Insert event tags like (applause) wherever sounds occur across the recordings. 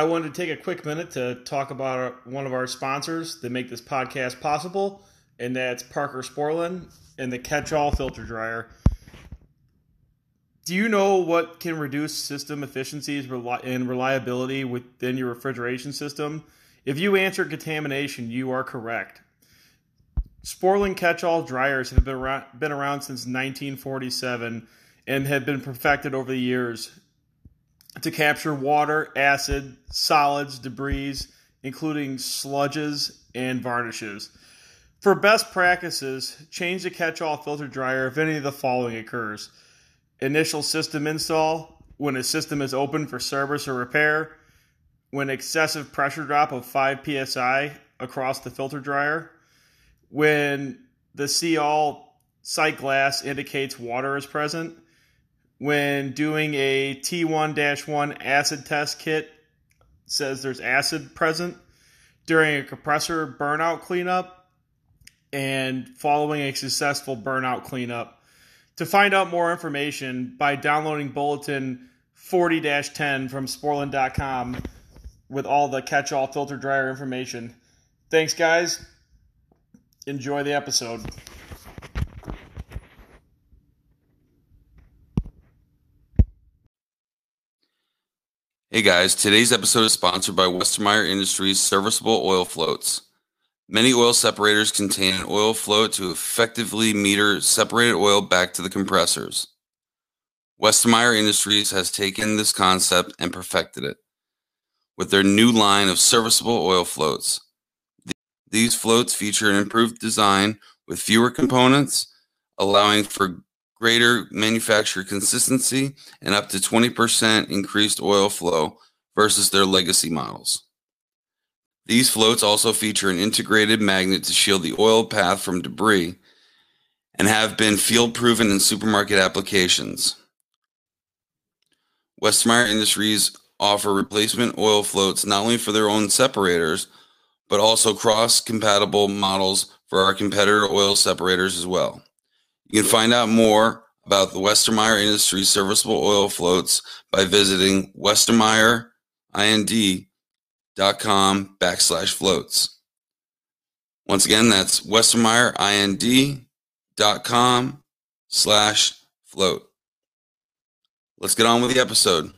I wanted to take a quick minute to talk about one of our sponsors that make this podcast possible, and that's Parker Sporlan and the Catch All Filter Dryer. Do you know what can reduce system efficiencies and reliability within your refrigeration system? If you answer contamination, you are correct. Sporlan catch-all dryers have been around, been around since 1947 and have been perfected over the years to capture water, acid, solids, debris, including sludges and varnishes. For best practices, change the catch-all filter dryer if any of the following occurs. Initial system install, when a system is open for service or repair, when excessive pressure drop of 5 psi across the filter dryer, when the see all sight glass indicates water is present, when doing a T1 1 acid test kit says there's acid present, during a compressor burnout cleanup, and following a successful burnout cleanup. To find out more information by downloading Bulletin 40 10 from Sporlan.com with all the catch all filter dryer information. Thanks, guys. Enjoy the episode. Hey guys, today's episode is sponsored by Westermeyer Industries serviceable oil floats. Many oil separators contain an oil float to effectively meter separated oil back to the compressors. Westermeyer Industries has taken this concept and perfected it with their new line of serviceable oil floats. These floats feature an improved design with fewer components, allowing for greater manufacturer consistency and up to 20% increased oil flow versus their legacy models. These floats also feature an integrated magnet to shield the oil path from debris and have been field proven in supermarket applications. Westermeyer Industries offer replacement oil floats not only for their own separators, but also cross compatible models for our competitor oil separators as well. You can find out more about the Westermeyer Industries serviceable oil floats by visiting westermeyerind.com backslash floats. Once again, that's westermeyerind.com slash float. Let's get on with the episode.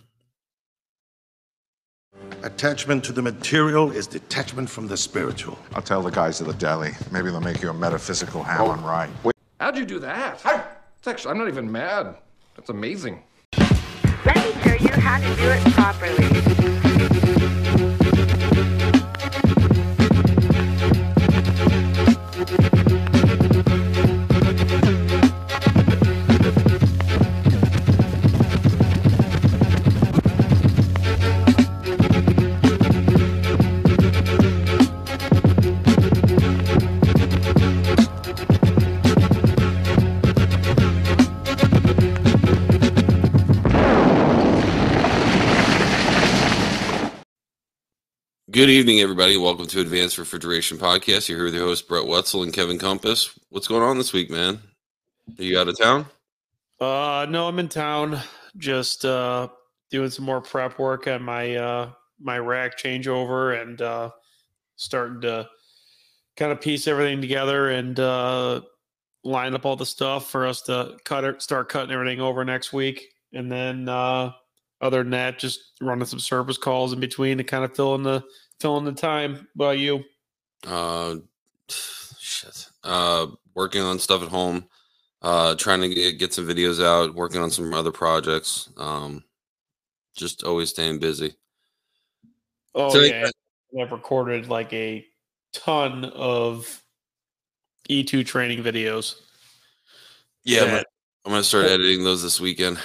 Attachment to the material is detachment from the spiritual. I'll tell the guys at the deli. Maybe they'll make you a metaphysical ham on rye. How'd you do that? It's actually, I'm not even mad. That's amazing. Let me show you how to do it properly. Good evening, everybody. Welcome to Advanced Refrigeration Podcast. You're here with your host, Brett Wetzel and Kevin Compass. What's going on this week, man? Are you out of town? Uh, no, I'm in town. Just uh, doing some more prep work on my uh, my rack changeover and uh, starting to kind of piece everything together and uh, line up all the stuff for us to cut it, start cutting everything over next week. And then uh, other than that, just running some service calls in between to kind of fill in the filling the time. What about you? Uh, shit. Uh, working on stuff at home. Uh, trying to get, get some videos out. Working on some other projects. Um, just always staying busy. Oh so, yeah, I've recorded like a ton of E2 training videos. Yeah, that, I'm gonna start editing those this weekend.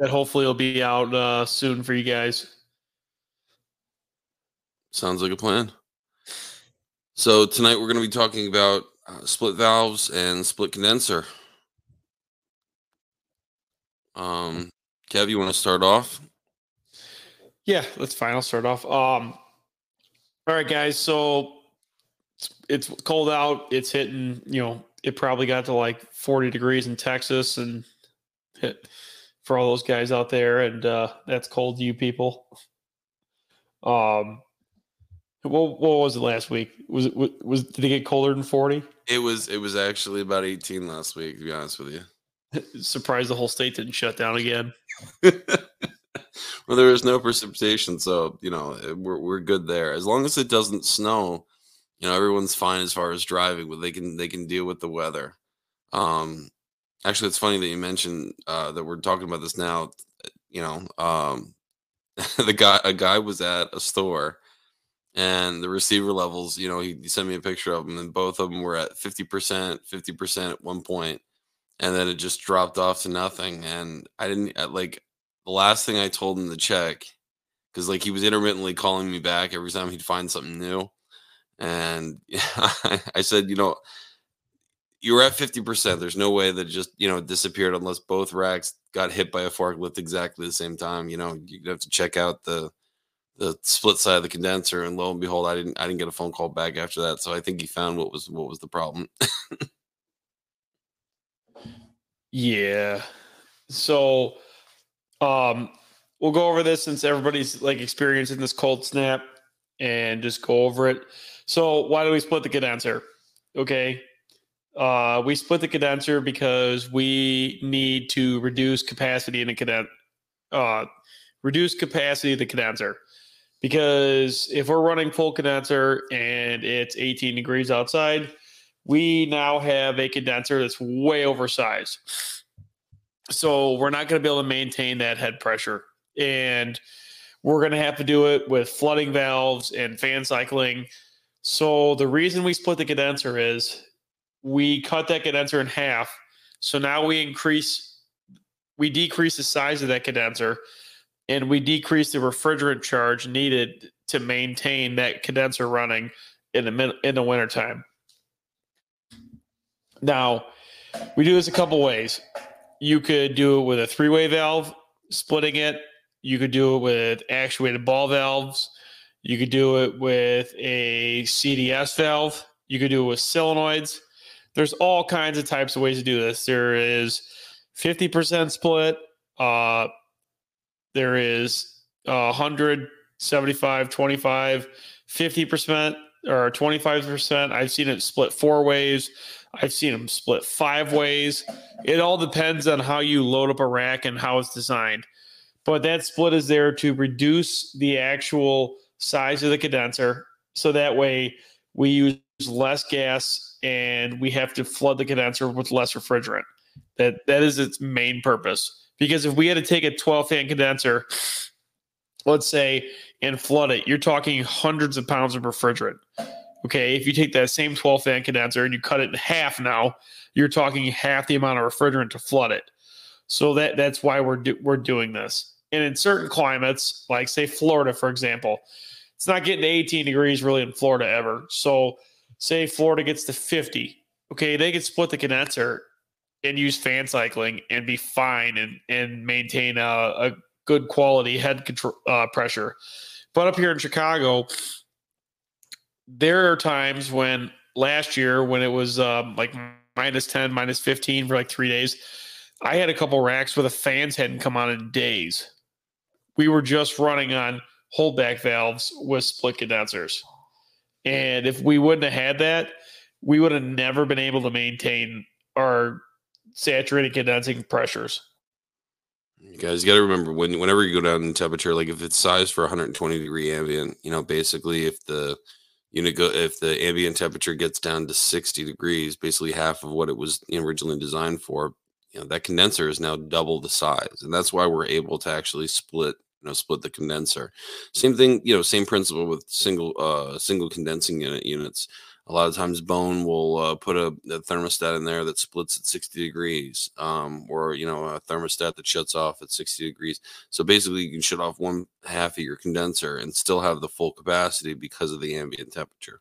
That hopefully will be out uh, soon for you guys. Sounds like a plan. So tonight we're going to be talking about uh, split valves and split condenser. Um, Kev, you want to start off? Yeah, that's fine. I'll start off. Um, all right, guys. So it's, it's cold out. It's hitting. You know, it probably got to like 40 degrees in Texas, and hit for all those guys out there, and uh, that's cold to you people. Um, what, what was it last week? Was it was, was did it get colder than forty? It was it was actually about 18 last week, to be honest with you. (laughs) Surprised the whole state didn't shut down again. (laughs) well, there was no precipitation, so you know eh, we're we're good there. As long as it doesn't snow, you know everyone's fine as far as driving, but they can they can deal with the weather. Um, actually, it's funny that you mentioned uh, that we're talking about this now. You know, um, (laughs) the guy a guy was at a store and the receiver levels, you know, he, he, sent me a picture of them, and both of them were at 50%, 50% at one point, and then it just dropped off to nothing. And I didn't like the last thing I told him to check because like he was intermittently calling me back every time he'd find something new. And (laughs) I said, you know, you were at 50%. There's no way that just, you know, disappeared unless both racks got hit by a forklift exactly the same time. You know, you'd have to check out the the split side of the condenser, and lo and behold, I didn't I didn't get a phone call back after that. So I think he found what was what was the problem. yeah. So um we'll go over this since everybody's like experiencing this cold snap and just go over it. So why do we split the condenser? Okay. Uh, we split the condenser because we need to reduce capacity in the condenser. Uh, reduce capacity of the condenser because if we're running full condenser and it's 18 degrees outside, we now have a condenser that's way oversized. So we're not going to be able to maintain that head pressure. And we're going to have to do it with flooding valves and fan cycling. So the reason we split the condenser is we cut that condenser in half. So now we increase, we decrease the size of that condenser and we decrease the refrigerant charge needed to maintain that condenser running in the in the wintertime. Now, we do this a couple ways. You could do it with a three-way valve, splitting it. You could do it with actuated ball valves. You could do it with a CDS valve. You could do it with solenoids. There's all kinds of types of ways to do this. There is 50% split, uh, there is uh, 100, 75, 25, 50% or 25%. I've seen it split four ways. I've seen them split five ways. It all depends on how you load up a rack and how it's designed. But that split is there to reduce the actual size of the condenser. So that way we use less gas and we have to flood the condenser with less refrigerant. That that is its main purpose. Because if we had to take a 12 fan condenser, let's say, and flood it, you're talking hundreds of pounds of refrigerant. Okay. If you take that same 12 fan condenser and you cut it in half now, you're talking half the amount of refrigerant to flood it. So that that's why we're do, we're doing this. And in certain climates, like say Florida, for example, it's not getting to 18 degrees really in Florida ever. So say Florida gets to 50. Okay, they can split the condenser and use fan cycling and be fine and and maintain a, a good quality head control uh, pressure. But up here in Chicago, there are times when last year when it was um, like minus 10, minus 15 for like three days, I had a couple racks where the fans hadn't come on in days. We were just running on holdback valves with split condensers. And if we wouldn't have had that, we would have never been able to maintain our saturated condensing pressures. You guys got to remember when whenever you go down in temperature, like if it's sized for 120 degree ambient, you know, basically if the unit go if the ambient temperature gets down to 60 degrees, basically half of what it was originally designed for, you know, that condenser is now double the size, and that's why we're able to actually split you know split the condenser. Same thing you know same principle with single uh single condensing unit units. A lot of times Bohn will uh, put a, a, thermostat in there that splits at 60 degrees um, or you know a thermostat that shuts off at 60 degrees. So basically you can shut off one half of your condenser and still have the full capacity because of the ambient temperature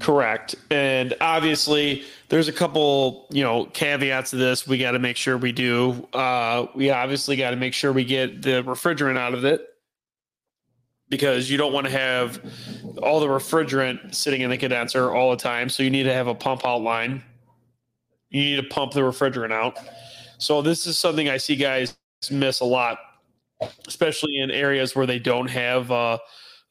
correct and obviously there's a couple you know caveats to this we got to make sure we do uh, we obviously got to make sure we get the refrigerant out of it because you don't want to have all the refrigerant sitting in the condenser all the time. So you need to have a pump out line. You need to pump the refrigerant out. So this is something I see guys miss a lot. especially in areas where they don't have uh,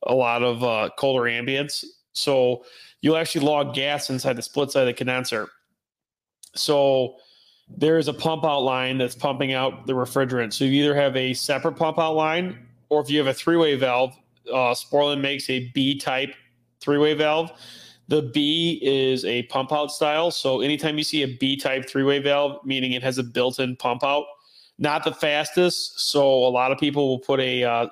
a lot of uh, colder ambience. So you'll actually log gas inside the split side of the condenser. So there is a pump out line that's pumping out the refrigerant. So you either have a separate pump out line, or if you have a three way valve, uh, Sporlan makes a B type three way valve. The B is a pump out style. So anytime you see a B type three way valve, meaning it has a built in pump out, not the fastest. So a lot of people will put a uh,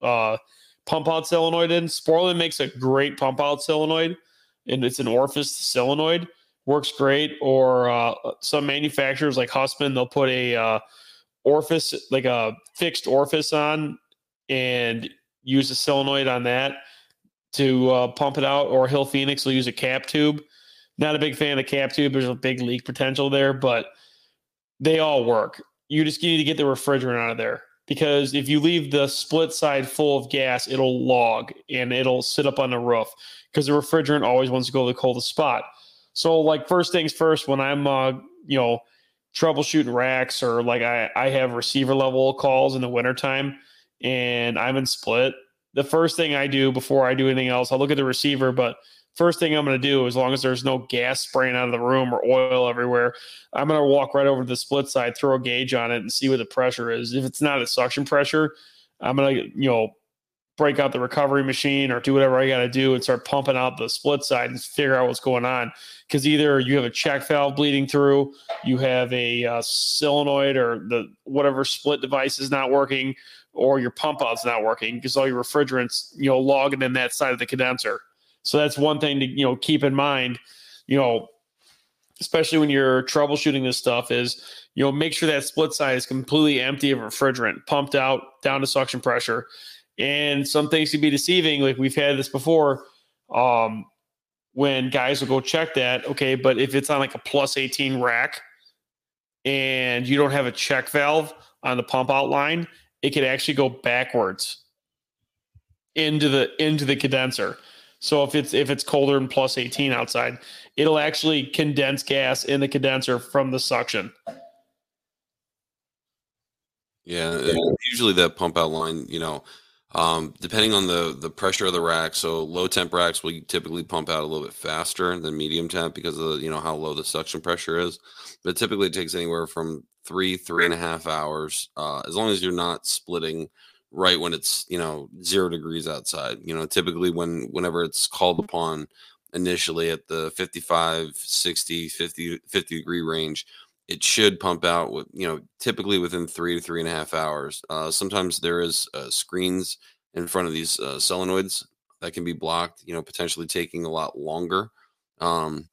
uh, pump out solenoid in. Sporlan makes a great pump out solenoid, and it's an orifice solenoid. Works great. Or uh, some manufacturers like Hussmann, they'll put a uh, orifice, like a fixed orifice on, and use a solenoid on that to uh, pump it out. Or Hill Phoenix will use a cap tube. Not a big fan of the cap tube. There's a big leak potential there, but they all work. You just need to get the refrigerant out of there because if you leave the split side full of gas, it'll log and it'll sit up on the roof because the refrigerant always wants to go to the coldest spot. So, like first things first, when I'm uh, you know troubleshooting racks or like I, I have receiver level calls in the wintertime and I'm in split, the first thing I do before I do anything else, I look at the receiver, but first thing I'm going to do, as long as there's no gas spraying out of the room or oil everywhere, I'm going to walk right over to the split side, throw a gauge on it, and see what the pressure is. If it's not a suction pressure, I'm going to, you know, break out the recovery machine or do whatever I got to do and start pumping out the split side and figure out what's going on. Because either you have a check valve bleeding through, you have a uh, solenoid or the whatever split device is not working, or your pump out's not working because all your refrigerants, you know, logging in that side of the condenser. So that's one thing to you know keep in mind. You know, especially when you're troubleshooting this stuff, is you know make sure that split side is completely empty of refrigerant, pumped out down to suction pressure. And some things can be deceiving. Like we've had this before. Um, when guys will go check that, okay, but if it's on like a plus 18 rack and you don't have a check valve on the pump out line, it could actually go backwards into the into the condenser. So if it's if it's colder than plus 18 outside, it'll actually condense gas in the condenser from the suction. Yeah, usually that pump out line, you know, um, depending on the the pressure of the rack. So low temp racks will typically pump out a little bit faster than medium temp because of you know how low the suction pressure is. But typically it takes anywhere from three three and a half hours, uh, as long as you're not splitting right when it's you know zero degrees outside you know typically when whenever it's called upon initially at the 55 60 50 50 degree range it should pump out with you know typically within three to three and a half hours. Uh, sometimes there is uh, screens in front of these uh, solenoids that can be blocked you know potentially taking a lot longer. Um,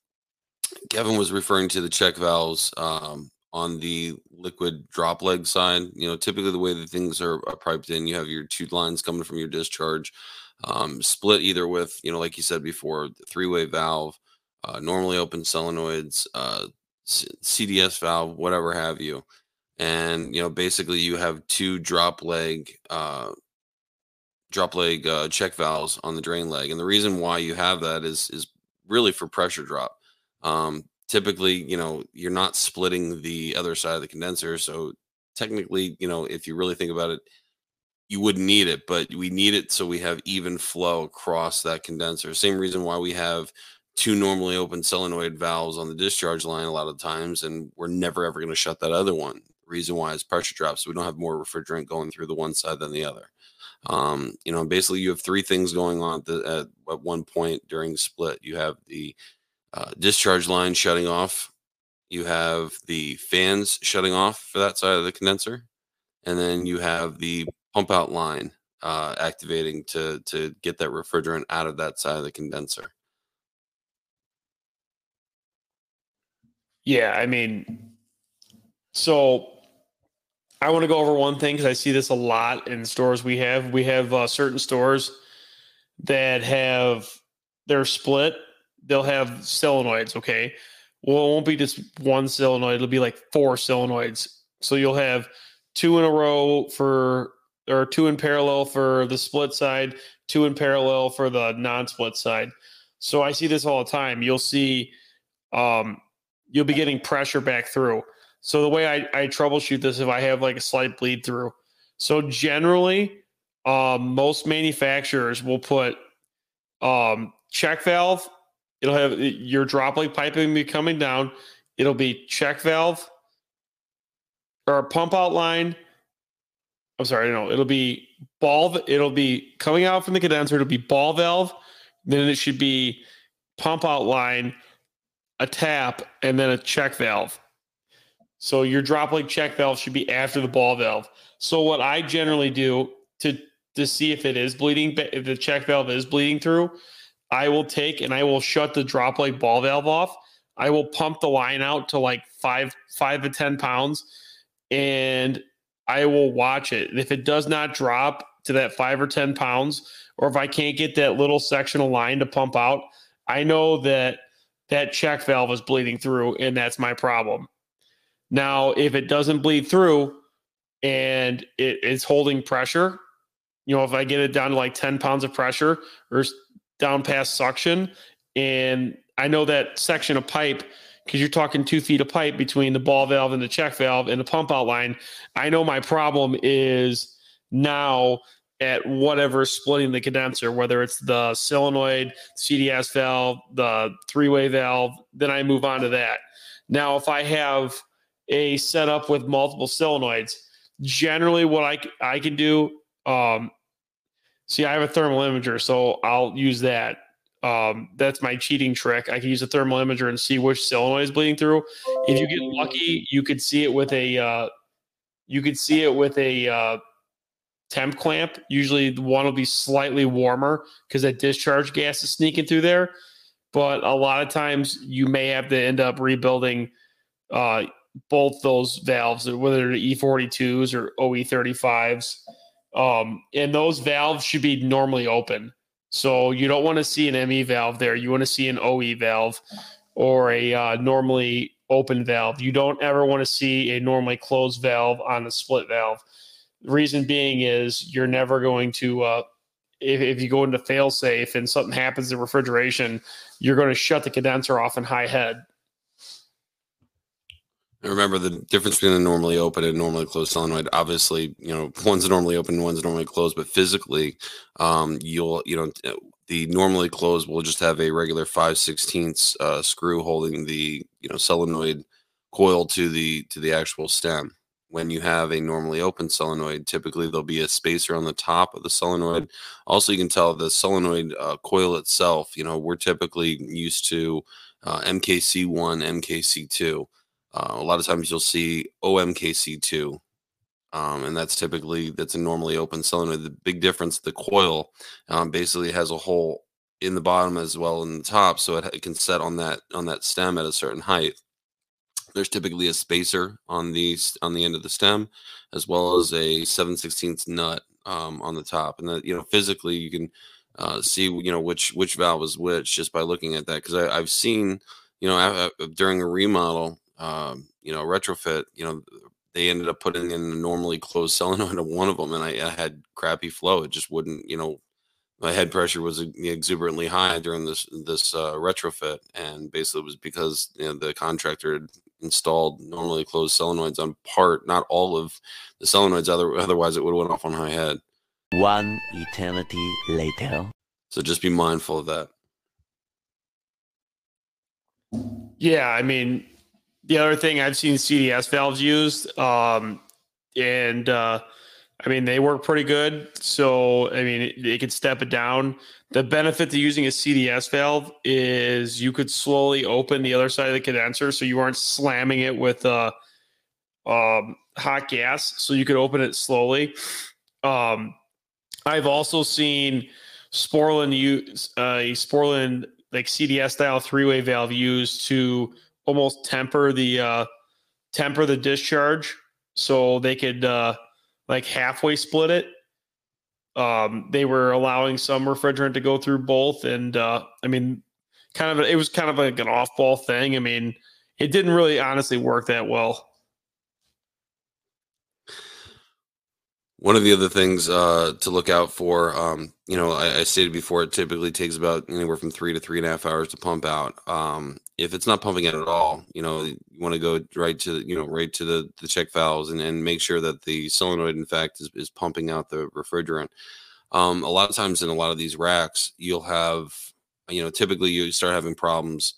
kevin was referring to the check valves um, on the liquid drop leg side. You know, typically the way that things are, piped in, you have your two lines coming from your discharge, um, split either with, you know, like you said before, three way valve, uh, normally open solenoids, uh, C- CDS valve, whatever have you. And, you know, basically you have two drop leg, uh, drop leg uh, check valves on the drain leg. And the reason why you have that is, is really for pressure drop. Um, typically, you know, you're not splitting the other side of the condenser. So technically, you know, if you really think about it, you wouldn't need it, but we need it so we have even flow across that condenser. Same reason why we have two normally open solenoid valves on the discharge line a lot of times, and we're never ever going to shut that other one. reason why is pressure drop, so we don't have more refrigerant going through the one side than the other. Um, you know, basically, you have three things going on at, the, at one point during split. You have the uh, discharge line shutting off. You have the fans shutting off for that side of the condenser, and then you have the pump out line uh, activating to to get that refrigerant out of that side of the condenser. Yeah, I mean, so I want to go over one thing because I see this a lot in stores we have. We have uh, certain stores that have their split they'll have solenoids. Okay. Well, it won't be just one solenoid. It'll be like four solenoids. So you'll have two in a row for, or two in parallel for the split side, two in parallel for the non-split side. So I see this all the time. You'll see, um, you'll be getting pressure back through. So the way I, I troubleshoot this, if I have like a slight bleed through, So generally, um, most manufacturers will put um, check valve. It'll have your droplet piping be coming down. It'll be check valve or pump out line. I'm sorry, no, it'll be ball. It'll be coming out from the condenser. It'll be ball valve. Then it should be pump out line, a tap, and then a check valve. So your droplet check valve should be after the ball valve. So what I generally do to to see if it is bleeding, if the check valve is bleeding through, I will take and I will shut the drop droplet ball valve off. I will pump the line out to like five five to ten pounds, and I will watch it. If it does not drop to that five or ten pounds, or if I can't get that little sectional line to pump out, I know that that check valve is bleeding through, and that's my problem. Now, if it doesn't bleed through and it is holding pressure, you know, if I get it down to like 10 pounds of pressure or down past suction, and I know that section of pipe, because you're talking two feet of pipe between the ball valve and the check valve and the pump out line, I know my problem is now at whatever splitting the condenser, whether it's the solenoid, CDS valve, the three way valve, then I move on to that. Now, if I have a setup with multiple solenoids. Generally, what I, I can do, um, see, I have a thermal imager, so I'll use that. Um, that's my cheating trick. I can use a thermal imager and see which solenoid is bleeding through. If you get lucky, you could see it with a, uh, you could see it with a uh, temp clamp. Usually, the one will be slightly warmer because that discharge gas is sneaking through there. But a lot of times, you may have to end up rebuilding uh, both those valves, whether they're E42s or OE35s. Um, and those valves should be normally open. So you don't want to see an ME valve there. You want to see an OE valve or a uh, normally open valve. You don't ever want to see a normally closed valve on a split valve. The reason being is you're never going to, uh, if, if you go into fail safe and something happens to refrigeration, you're going to shut the condenser off in high head remember the difference between a normally open and normally closed solenoid. Obviously, you know, one's normally open, one's normally closed, but physically, um, you'll, you know, the normally closed will just have a regular 5 16ths uh, screw holding the, you know, solenoid coil to the to the actual stem. When you have a normally open solenoid, typically there'll be a spacer on the top of the solenoid. Also, you can tell the solenoid uh, coil itself. You know, we're typically used to uh, MKC1, MKC2 uh, a lot of times you'll see OMKC2, um, and that's typically that's a normally open cylinder. The big difference, the coil um, basically has a hole in the bottom as well in the top, so it, it, can set on that on that stem at a certain height. There's typically a spacer on the on the end of the stem, as well as a 7 16th nut um, on the top, and that you know physically you can uh, see you know which which valve is which just by looking at that because I've seen you know during a remodel um, you know, retrofit, you know, they ended up putting in a normally closed (laughs) solenoid on one of them, and I, I, had crappy flow. It just wouldn't, you know, my head pressure was exuberantly high during this this uh, retrofit, and basically it was because you know, the contractor had installed normally closed solenoids on part, not all of the solenoids. Other, otherwise, it would have went off on high head. One eternity later. So just be mindful of that. Yeah, I mean, the other thing I've seen CDS valves used, um, and uh, I mean they work pretty good. So I mean it could step it down. The benefit to using a CDS valve is you could slowly open the other side of the condenser, so you aren't slamming it with uh, um, hot gas. So you could open it slowly. Um, I've also seen Sporlan use uh, a Sporlan like CDS style three way valve used to almost temper the uh, temper the discharge so they could uh, like halfway split it. Um, they were allowing some refrigerant to go through both, and uh, I mean, kind of it was kind of like an off ball thing. I mean, it didn't really honestly work that well. One of the other things uh, to look out for, um, you know, I, I, stated before, it typically takes about anywhere from three to three and a half hours to pump out. Um, if it's not pumping out at all, you know, you want to go right to, you know, right to the, the check valves and, and make sure that the solenoid, in fact, is, is pumping out the refrigerant. Um, a lot of times in a lot of these racks, you'll have, you know, typically you start having problems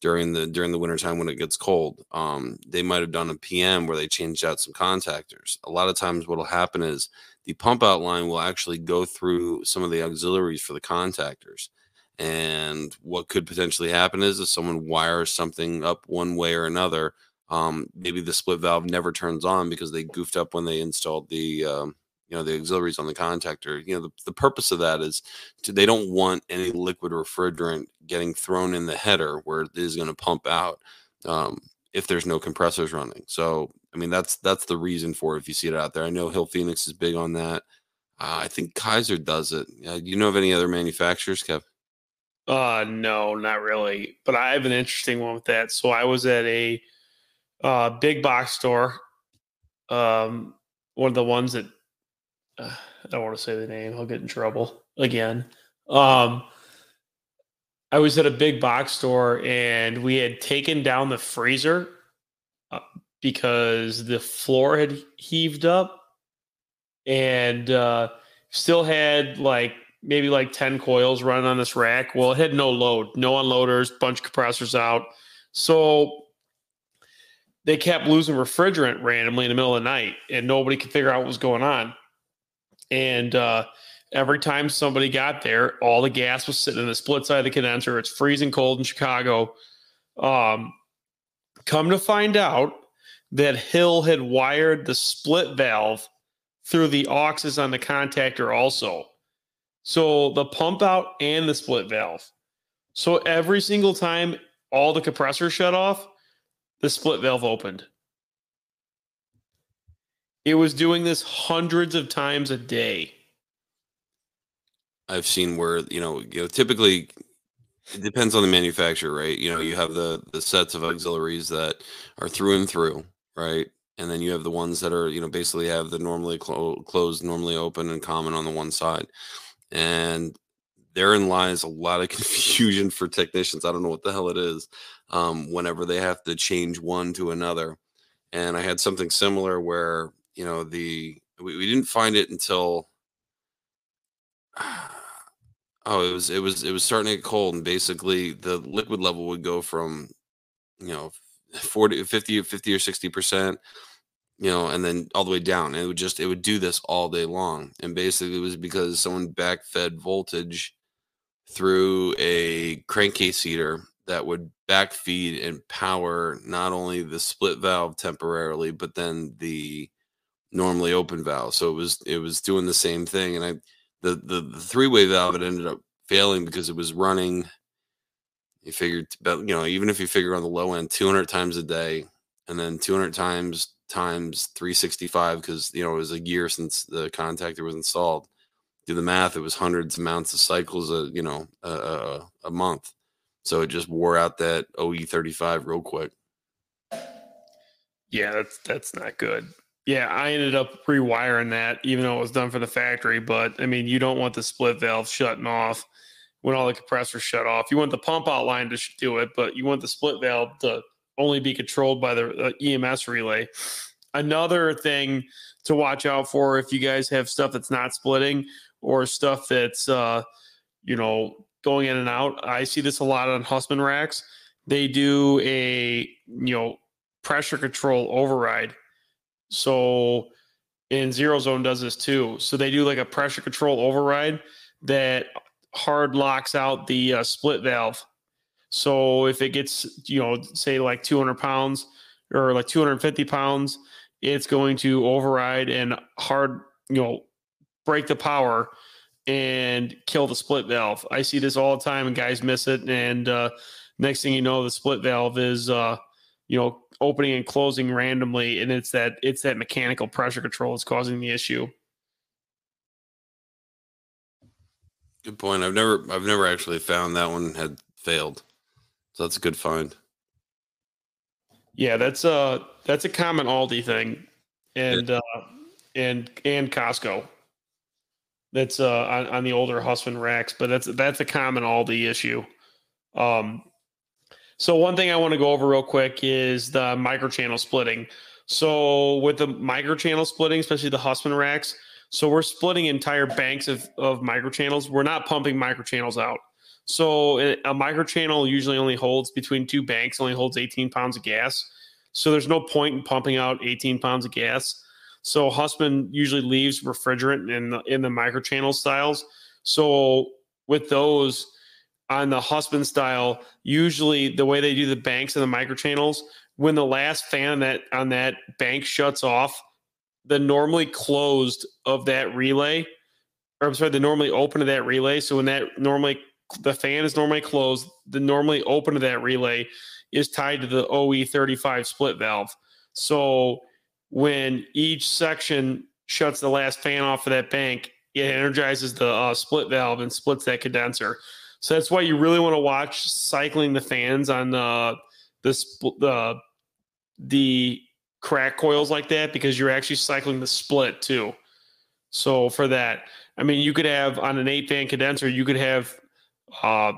during the during the wintertime when it gets cold. Um, they might have done a PM where they changed out some contactors. A lot of times what'll happen is the pump out line will actually go through some of the auxiliaries for the contactors. And what could potentially happen is if someone wires something up one way or another, um, maybe the split valve never turns on because they goofed up when they installed the um, you know the auxiliaries on the contactor you know the, the purpose of that is to, they don't want any liquid refrigerant getting thrown in the header where it is going to pump out um, if there's no compressors running. So i mean that's that's the reason for it if you see it out there. I know hill phoenix is big on that. Uh, i think Kysor does it. Uh, you know of any other manufacturers kev? Uh no not really but i have an interesting one with that. So i was at a uh big box store um one of the ones that I don't want to say the name. I'll get in trouble again. Um, I was at a big box store and we had taken down the freezer uh, because the floor had heaved up and uh, still had like maybe like 10 coils running on this rack. Well, it had no load, no unloaders, bunch of compressors out. So they kept losing refrigerant randomly in the middle of the night and nobody could figure out what was going on. And uh, every time somebody got there, all the gas was sitting in the split side of the condenser. It's freezing cold in Chicago. Um, come to find out that Hill had wired the split valve through the auxes on the contactor also. So the pump out and the split valve. So every single time all the compressors shut off, the split valve opened. It was doing this hundreds of times a day. I've seen where you know, you know, typically it depends on the manufacturer, right? You know, you have the the sets of auxiliaries that are through and through, right? And then you have the ones that are, you know, basically have the normally clo- closed, normally open, and common on the one side. And therein lies a lot of (laughs) confusion for technicians. I don't know what the hell it is. Um, whenever they have to change one to another, and I had something similar where you know the we, we didn't find it until (sighs) oh it was it was it was starting to get cold and basically the liquid level would go from you know 40 50 50 or 60 percent you know and then all the way down. And it would just it would do this all day long. And basically it was because someone backfed voltage through a crankcase heater that would backfeed and power not only the split valve temporarily but then the normally open valve. So it was it was doing the same thing, and I the the, the three way valve it ended up failing because it was running. You figured, you know, even if you figure on the low end, 200 times a day, and then 200 times times 365 because you know it was a year since the contactor was installed. Do the math; it was hundreds amounts of cycles, a you know, a, a, a month. So it just wore out that OE35 real quick. Yeah, that's that's not good. Yeah, I ended up rewiring that, even though it was done for the factory. But I mean, you don't want the split valve shutting off when all the compressors shut off. You want the pump out line to do it, but you want the split valve to only be controlled by the uh, EMS relay. Another thing to watch out for if you guys have stuff that's not splitting or stuff that's uh, you know going in and out. I see this a lot on Hussmann racks. They do a you know pressure control override so, in Zero Zone does this too. So they do like a pressure control override that hard locks out the uh, split valve. So if it gets, you know, say like 200 pounds or like 250 pounds, it's going to override and hard, you know, break the power and kill the split valve. I see this all the time and guys miss it. And uh, next thing you know, the split valve is, uh, you know, opening and closing randomly, and it's that it's that mechanical pressure control is causing the issue. Good point. I've never I've never actually found that one had failed. So that's a good find. Yeah, that's a that's a common Aldi thing. And uh and and Costco. That's uh on, on the older Hussmann racks, but that's that's a common Aldi issue. Um, so one thing I want to go over real quick is the microchannel splitting. So with the microchannel splitting, especially the Hussmann racks, so we're splitting entire banks of of microchannels. We're not pumping microchannels out. So a microchannel usually only holds between two banks, only holds 18 pounds of gas. So there's no point in pumping out 18 pounds of gas. So Hussmann usually leaves refrigerant in the in the microchannel styles. So with those on the Hussmann style, usually the way they do the banks and the microchannels, when the last fan on that on that bank shuts off, the normally closed of that relay, or I'm sorry, the normally open of that relay. So when that normally the fan is normally closed, the normally open of that relay is tied to the OE35 split valve. So when each section shuts the last fan off of that bank, it energizes the uh, split valve and splits that condenser. So that's why you really want to watch cycling the fans on the the the the crack coils like that because you're actually cycling the split too. So for that, I mean, you could have on an eight fan condenser, you could have uh,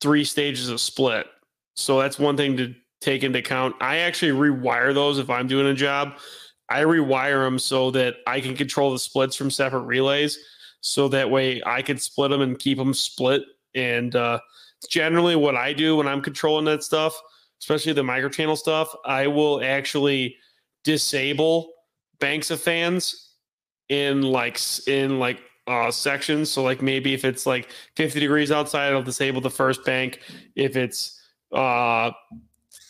three stages of split. So that's one thing to take into account. I actually rewire those if I'm doing a job. I rewire them so that I can control the splits from separate relays. So that way I can split them and keep them split. And uh, generally, what I do when I'm controlling that stuff, especially the microchannel stuff, I will actually disable banks of fans in like in like uh sections. So like maybe if it's like 50 degrees outside i'll disable the first bank. If it's uh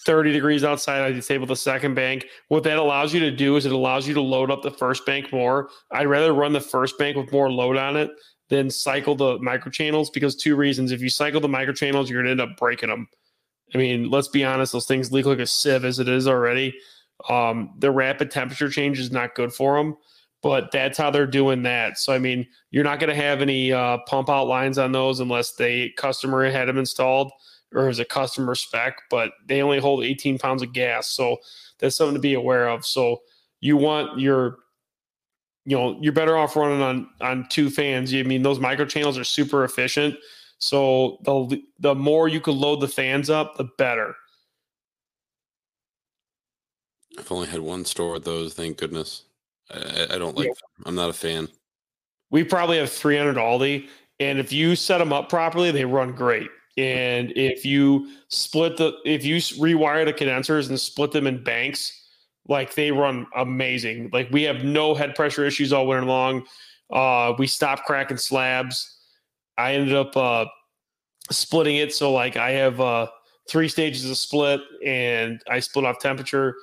30 degrees outside i disable the second bank. What that allows you to do is it allows you to load up the first bank more. I'd rather run the first bank with more load on it than cycle the microchannels because two reasons if you cycle the microchannels you're going to end up breaking them i mean let's be honest those things leak like a sieve as it is already um, the rapid temperature change is not good for them, but that's how they're doing that. So, I mean, you're not going to have any uh, pump out lines on those unless the customer had them installed or is a customer spec, but they only hold 18 pounds of gas. So, that's something to be aware of. So, you want your you know you're better off running on on two fans i mean those micro channels are super efficient so the the more you can load the fans up the better I've only had one store with those. Thank goodness. I, I- don't like. Yeah. them. I'm not a fan. we probably have 300 Aldi, and if you set them up properly, they run great. And if you split the, if you rewire the condensers and split them in banks, like they run amazing. Like we have no head pressure issues all winter long. Uh, we stopped cracking slabs. I ended up uh, splitting it, so like I have uh, three stages of split, and I split off temperature.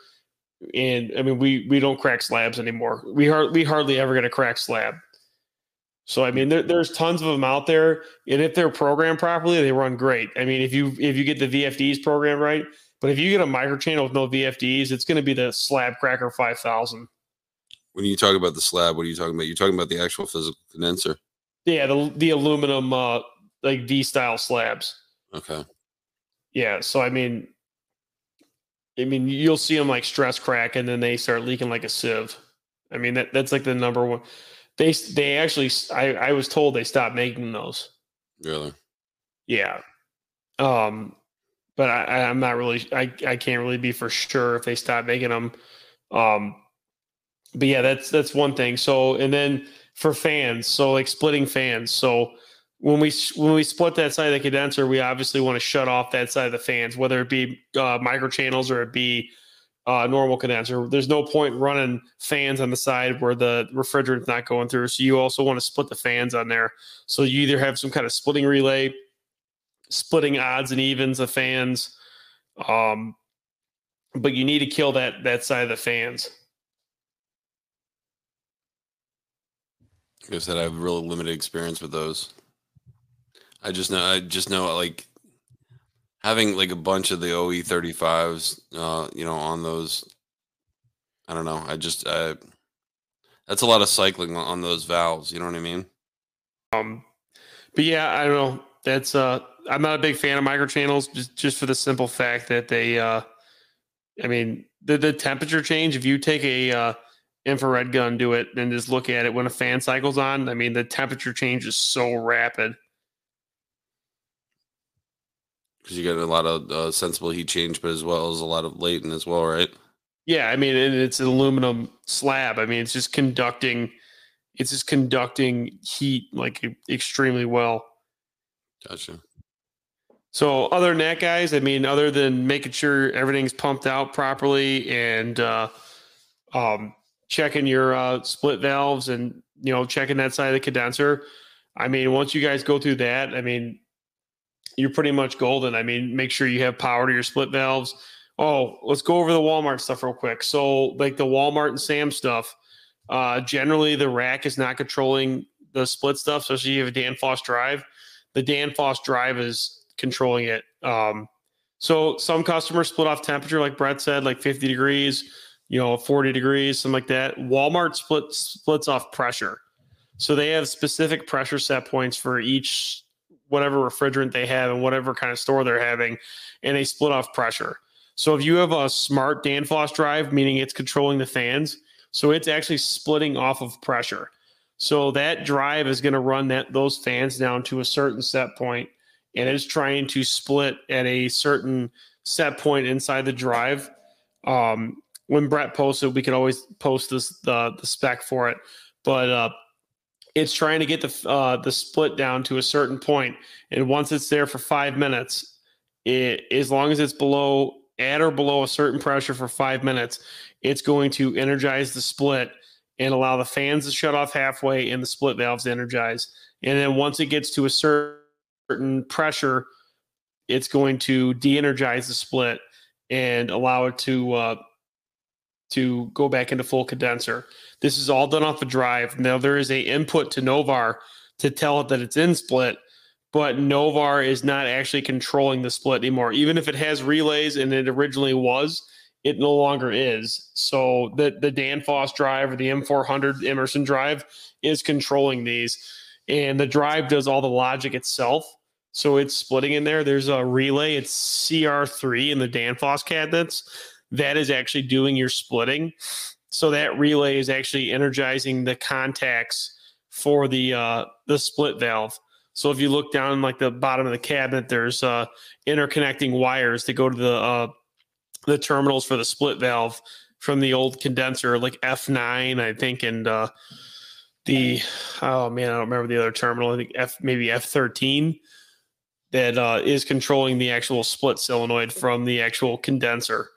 And I mean, we we don't crack slabs anymore. We har- we hardly ever get a crack slab. So I mean, there, there's tons of them out there, and if they're programmed properly, they run great. I mean, if you if you get the VFDs programmed right, but if you get a microchannel with no VFDs, it's going to be the Slab Cracker 5000. When you talk about the slab, what are you talking about? You're talking about the actual physical condenser. Yeah, the the aluminum uh like V style slabs. Okay. Yeah, so I mean, I mean, you'll see them like stress crack, and then they start leaking like a sieve. I mean, that that's like the number one. They they actually, I I was told they stopped making those. Really. Yeah. Um, but I, I'm not really. I I can't really be for sure if they stop making them. Um, but yeah, that's that's one thing. So and then for fans, so like splitting fans. So when we when we split that side of the condenser, we obviously want to shut off that side of the fans, whether it be uh, micro channels or it be uh, normal condenser. There's no point running fans on the side where the refrigerant's not going through. So you also want to split the fans on there. So you either have some kind of splitting relay, splitting odds and evens of fans, um, but you need to kill that that side of the fans. Like I said, I have really limited experience with those. I just know, I just know, like having like a bunch of the OE thirty fives, uh, you know, on those. I don't know. I just, uh, that's a lot of cycling on- on those valves. You know what I mean? Um, but yeah, I don't know. That's uh, I'm not a big fan of microchannels just just for the simple fact that they, uh, I mean, the the temperature change. If you take a uh, infrared gun do it and just look at it when a fan cycles on. I mean, the temperature change is so rapid. Because you get a lot of uh, sensible heat change, but as well as a lot of latent as well, right? Yeah, I mean, and it's an aluminum slab. I mean, it's just conducting, it's just conducting heat like extremely well. Gotcha. So other than that, guys, I mean, other than making sure everything's pumped out properly and uh, um, checking your uh, split valves and you know checking that side of the condenser, I mean, once you guys go through that, I mean, you're pretty much golden. I mean, make sure you have power to your split valves. Oh, let's go over the Walmart stuff real quick. So, like the Walmart and Sam stuff, uh, generally the rack is not controlling the split stuff. So, if you have a Danfoss drive, the Danfoss drive is controlling it. Um, so some customers split off temperature, like Brett said, like 50 degrees, you know, 40 degrees, something like that. Walmart split splits off pressure. So they have specific pressure set points for each whatever refrigerant they have and whatever kind of store they're having, and they split off pressure. So if you have a smart Danfoss drive, meaning it's controlling the fans, so it's actually splitting off of pressure. So that drive is going to run that those fans down to a certain set point, and it's trying to split at a certain set point inside the drive. Um, when Brett posted, we could always post this the the spec for it, but uh, it's trying to get the uh, the split down to a certain point, and once it's there for five minutes, it as long as it's below at or below a certain pressure for five minutes, it's going to energize the split and allow the fans to shut off halfway and the split valves to energize. And then once it gets to a certain pressure, it's going to de-energize the split and allow it to uh, to go back into full condenser. This is all done off a drive. Now there is a input to Novar to tell it that it's in split, but Novar is not actually controlling the split anymore. Even if it has relays and it originally was, it no longer is. So the the Danfoss drive or the M400 Emerson drive is controlling these, and the drive does all the logic itself. So it's splitting in there. There's a relay. It's CR3 in the Danfoss cabinets that is actually doing your splitting. So that relay is actually energizing the contacts for the uh, the split valve. So if you look down like the bottom of the cabinet, there's uh, interconnecting wires that go to the uh, the terminals for the split valve from the old condenser, like F9, I think, and uh, the oh man, I don't remember the other terminal. I think F maybe F13 that uh, is controlling the actual split solenoid from the actual condenser.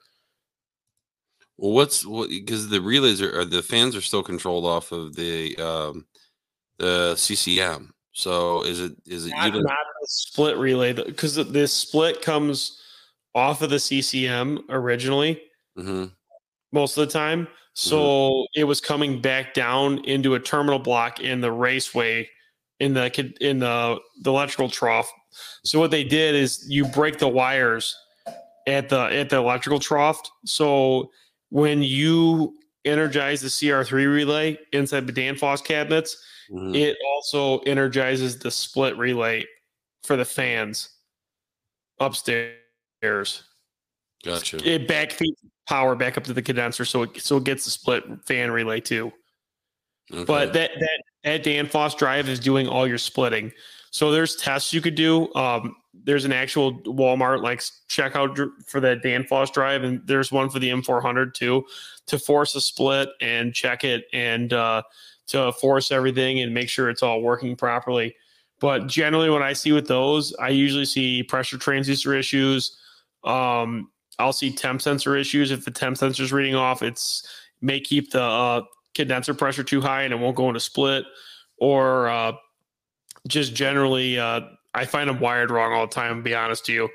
Well, what's what? Because the relays are, are the fans are still controlled off of the um, the CCM. So is it is it not, util- not the split relay because this split comes off of the CCM originally Mhm. most of the time. So it was coming back down into a terminal block in the raceway in the in the the electrical trough. So what they did is you break the wires at the at the electrical trough. So when you energize the CR3 relay inside the Danfoss cabinets, Mhm. it also energizes the split relay for the fans upstairs. Gotcha. It back feeds power back up to the condenser, so it so it gets the split fan relay too. Okay. But that that that Danfoss drive is doing all your splitting. So there's tests you could do. Um, there's an actual Walmart like checkout for that Danfoss drive, and there's one for the M400 too, to force a split and check it and uh, to force everything and make sure it's all working properly. But generally, when I see with those, I usually see pressure transducer issues. Um, I'll see temp sensor issues. If the temp sensor is reading off, it's may keep the uh, condenser pressure too high and it won't go into split, or uh, just generally, uh, I find them wired wrong all the time. Be honest to you,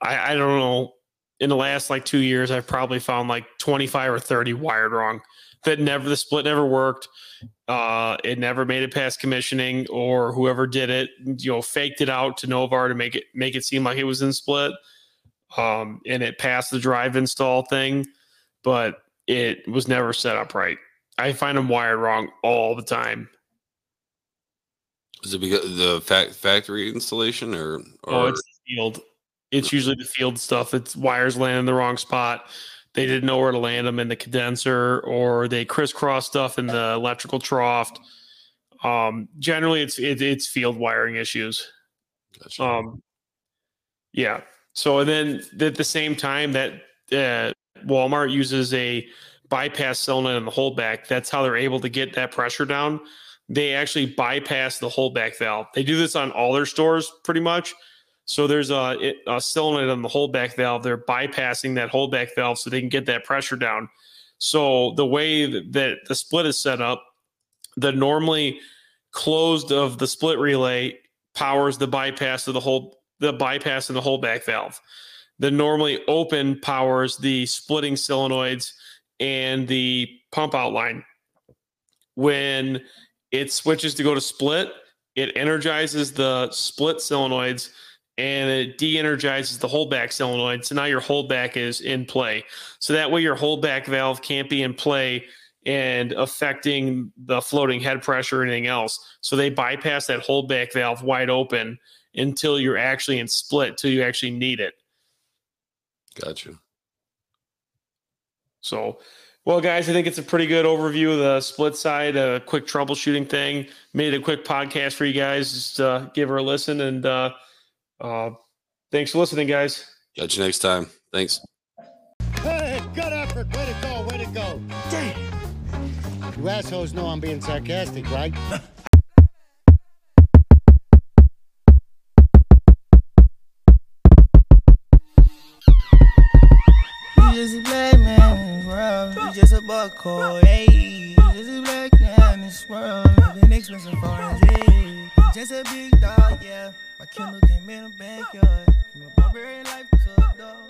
I, I don't know. In the last like two years, I've probably found like twenty five or thirty wired wrong. That never the split never worked. Uh, it never made it past commissioning, or whoever did it, you know, faked it out to Novar to make it make it seem like it was in split. Um, and it passed the drive install thing, but it was never set up right. I find them wired wrong all the time. Is it because the fac- factory installation or or Oh, it's the field. It's usually the field stuff. It's wires land in the wrong spot. they didn't know where to land them in the condenser, or they crisscross stuff in the electrical trough. Um, generally, it's it, it's field wiring issues. Gotcha. Um, yeah. So and then at the same time that uh, Walmart uses a bypass cylinder in the holdback, that's how they're able to get that pressure down. They actually bypass the holdback valve. They do this on all their stores pretty much. So there's a, a solenoid on the holdback valve. They're bypassing that holdback valve so they can get that pressure down. So the way that the split is set up, the normally closed of the split relay powers the bypass of the whole the bypass and the holdback valve. The normally open powers the splitting solenoids and the pump out line. When it switches to go to split, it energizes the split solenoids and it de-energizes the holdback solenoid. So now your holdback is in play. So that way your holdback valve can't be in play and affecting the floating head pressure or anything else. So they bypass that holdback valve wide open until you're actually in split, till you actually need it. Gotcha. So, well, guys, I think it's a pretty good overview of the split side, a quick troubleshooting thing. Made a quick podcast for you guys. Just uh, give her a listen. And uh, uh, thanks for listening, guys. Catch you next time. Thanks. Hey, good effort. Way to go. Way to go. Damn. You assholes know I'm being sarcastic, right? You just a black man around. You just a buckhole, ayy. Just a black man in this world. Been expensive for it, Just a big dog, yeah. My Kindle came in a backyard. From a barbarian life to a dog.